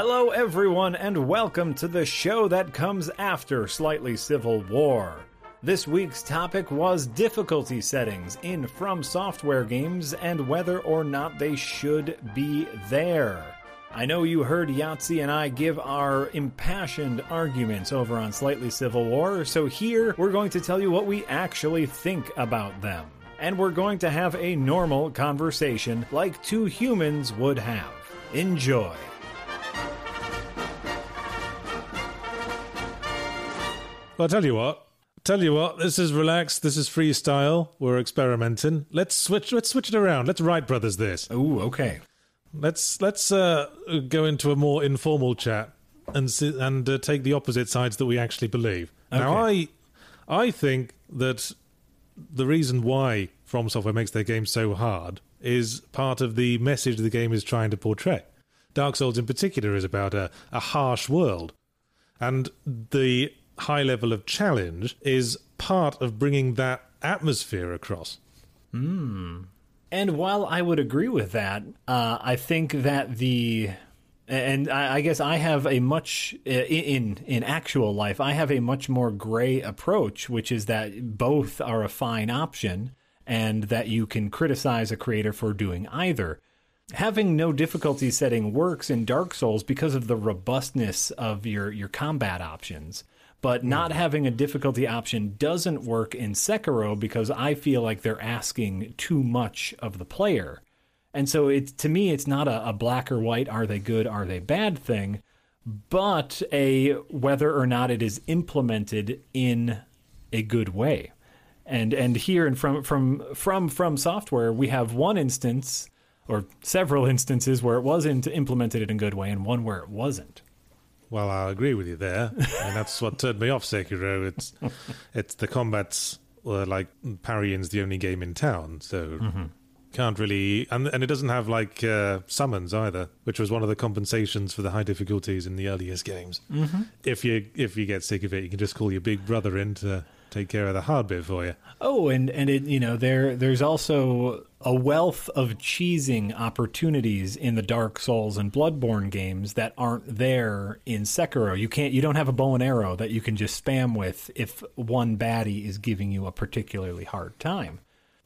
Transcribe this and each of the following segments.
Hello, everyone, and welcome to the show that comes after Slightly Civil War. This week's topic was difficulty settings in From Software games and whether or not they should be there. I know you heard Yahtzee and I give our impassioned arguments over on Slightly Civil War, so here we're going to tell you what we actually think about them. And we're going to have a normal conversation like two humans would have. Enjoy. Well, I'll tell you what. Tell you what. This is relaxed. This is freestyle. We're experimenting. Let's switch. Let's switch it around. Let's Wright brothers this. Ooh, okay. Let's let's uh, go into a more informal chat and and uh, take the opposite sides that we actually believe. Now, I I think that the reason why From Software makes their game so hard is part of the message the game is trying to portray. Dark Souls, in particular, is about a, a harsh world, and the high level of challenge is part of bringing that atmosphere across. And while I would agree with that, uh, I think that the and I, I guess I have a much uh, in in actual life I have a much more gray approach, which is that both are a fine option, and that you can criticize a creator for doing either. Having no difficulty setting works in Dark Souls because of the robustness of your your combat options. But hmm. not having a difficulty option doesn't work in Sekiro because I feel like they're asking too much of the player. And so it's to me it's not a, a black or white are they good, are they bad thing, but a whether or not it is implemented in a good way. And and here and from from from from software we have one instance or several instances where it wasn't implemented in a good way and one where it wasn't. Well, I agree with you there, and that's what turned me off Sekiro. It's it's the combats uh, like parrying's the only game in town, so can't really, and and it doesn't have like uh, summons either, which was one of the compensations for the high difficulties in the earliest games. Mm-hmm. If you if you get sick of it, you can just call your big brother in to take care of the hard bit for you. Oh, and and it you know there there's also a wealth of cheesing opportunities in the Dark Souls and Bloodborne games that aren't there in Sekiro. You can't you don't have a bow and arrow that you can just spam with if one baddie is giving you a particularly hard time.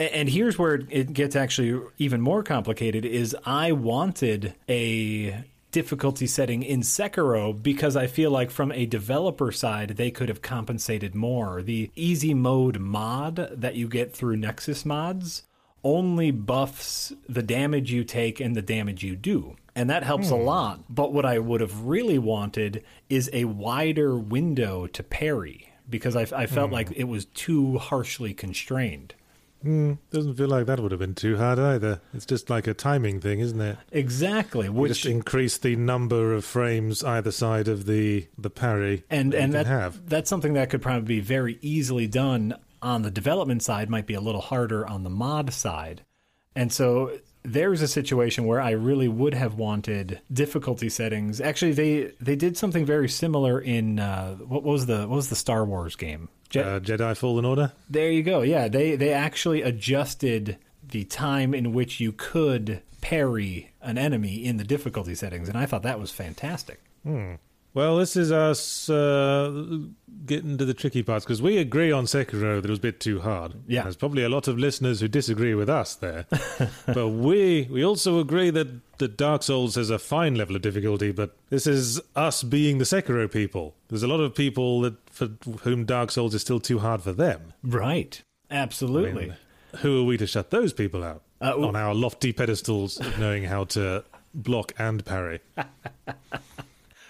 And here's where it gets actually even more complicated is I wanted a difficulty setting in Sekiro because I feel like from a developer side they could have compensated more. The easy mode mod that you get through Nexus mods only buffs the damage you take and the damage you do. And that helps a hmm. lot. But what I would have really wanted is a wider window to parry because I, I felt hmm. like it was too harshly constrained. Hmm. Doesn't feel like that would have been too hard either. It's just like a timing thing, isn't it? Exactly, You which just increase the number of frames either side of the the parry, and that and that have. that's something that could probably be very easily done on the development side might be a little harder on the mod side. And so there's a situation where i really would have wanted difficulty settings. Actually they they did something very similar in uh, what was the what was the star wars game? Je- Uh, Jedi Fallen Order. there you go. Yeah they they actually adjusted the time in which you could parry an enemy in the difficulty settings and i thought that was fantastic Well, this is us uh, getting to the tricky parts because we agree on Sekiro that it was a bit too hard. Yeah. there's probably a lot of listeners who disagree with us there, but we we also agree that that Dark Souls has a fine level of difficulty. But this is us being the Sekiro people. There's a lot of people that for whom Dark Souls is still too hard for them. right absolutely Who are we to shut those people out Uh, on our lofty pedestals of knowing how to block and parry?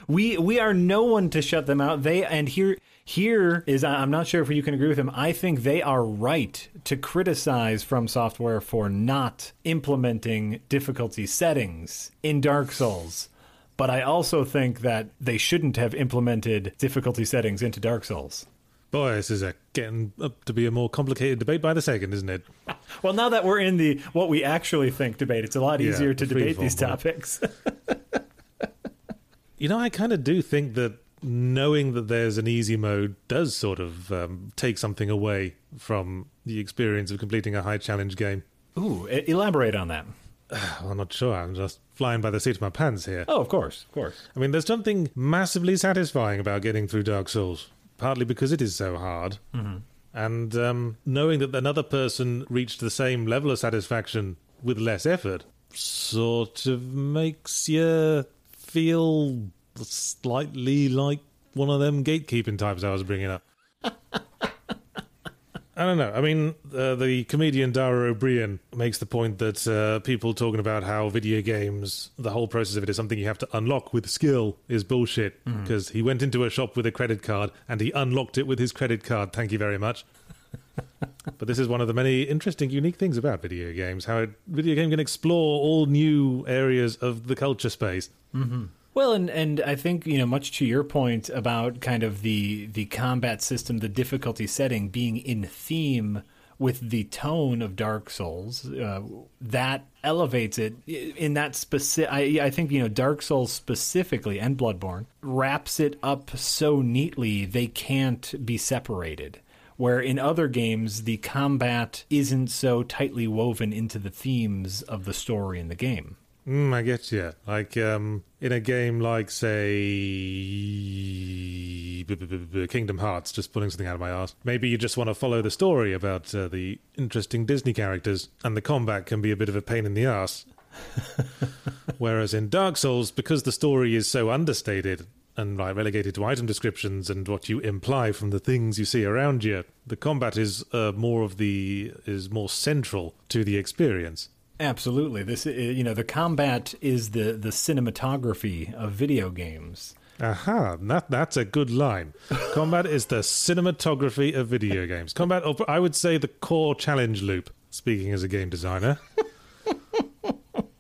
We we are no one to shut them out. They and here here is I'm not sure if you can agree with him. I think they are right to criticize From Software for not implementing difficulty settings in Dark Souls. but I also think that they shouldn't have implemented difficulty settings into Dark Souls. Boy, this is a, getting up to be a more complicated debate by the second, isn't it? well, now that we're in the what we actually think debate, it's a lot easier yeah, to debate these topics. you know, I kind of do think that knowing that there's an easy mode does sort of um, take something away from the experience of completing a high challenge game. Ooh, elaborate on that. I'm not sure. I'm just flying by the seat of my pants here. Oh, of course, of course. I mean, there's something massively satisfying about getting through Dark Souls, partly because it is so hard. Mm-hmm. And um, knowing that another person reached the same level of satisfaction with less effort sort of makes you feel slightly like one of them gatekeeping types I was bringing up. I don't know. I mean, uh, the comedian Dara Ó Briain makes the point that uh, people talking about how video games, the whole process of it is something you have to unlock with skill, is bullshit. Because mm. he went into a shop with a credit card and he unlocked it with his credit card. Thank you very much. but this is one of the many interesting, unique things about video games how a video game can explore all new areas of the culture space. Mm-hmm. Well, and and I think you know much to your point about kind of the the combat system, the difficulty setting being in theme with the tone of Dark Souls, uh, that elevates it in that specific. I, I think you know Dark Souls specifically and Bloodborne wraps it up so neatly they can't be separated. Where in other games the combat isn't so tightly woven into the themes of the story in the game. Mm, I get you. Like um, in a game like, say, Kingdom Hearts, just pulling something out of my ass. Maybe you just want to follow the story about uh, the interesting Disney characters, and the combat can be a bit of a pain in the ass. Whereas in Dark Souls, because the story is so understated and like relegated to item descriptions and what you imply from the things you see around you, the combat is uh, more of the is more central to the experience. Absolutely. This you know the combat is the the cinematography of video games. Aha, that that's a good line. Combat is the cinematography of video games. Combat, I would say, the core challenge loop. Speaking as a game designer,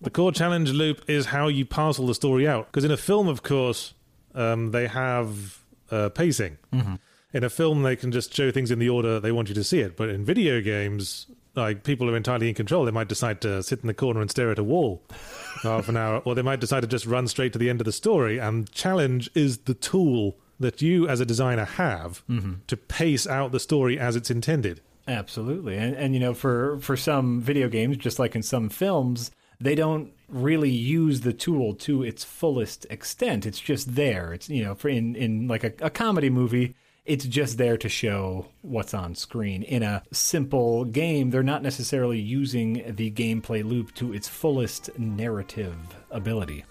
the core challenge loop is how you parcel the story out. Because in a film, of course, um, they have uh, pacing. Mm-hmm. In a film, they can just show things in the order they want you to see it. But in video games, like people are entirely in control. They might decide to sit in the corner and stare at a wall for half an hour, or they might decide to just run straight to the end of the story. And challenge is the tool that you, as a designer, have mm-hmm. to pace out the story as it's intended. Absolutely, and, and you know, for for some video games, just like in some films, they don't really use the tool to its fullest extent. It's just there. It's you know, for in in like a, a comedy movie it's just there to show what's on screen. In a simple game, they're not necessarily using the gameplay loop to its fullest narrative ability.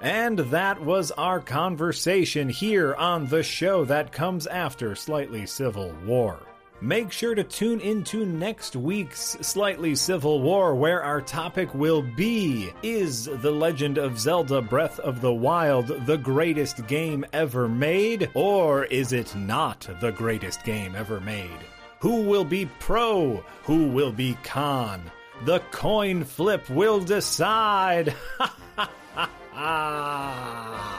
And that was our conversation here on the show that comes after Slightly Civil War. Make sure to tune into next week's Slightly Civil War, where our topic will be Is The Legend of Zelda Breath of the Wild the greatest game ever made? Or is it not the greatest game ever made? Who will be pro? Who will be con? The coin flip will decide! Ha ha ha!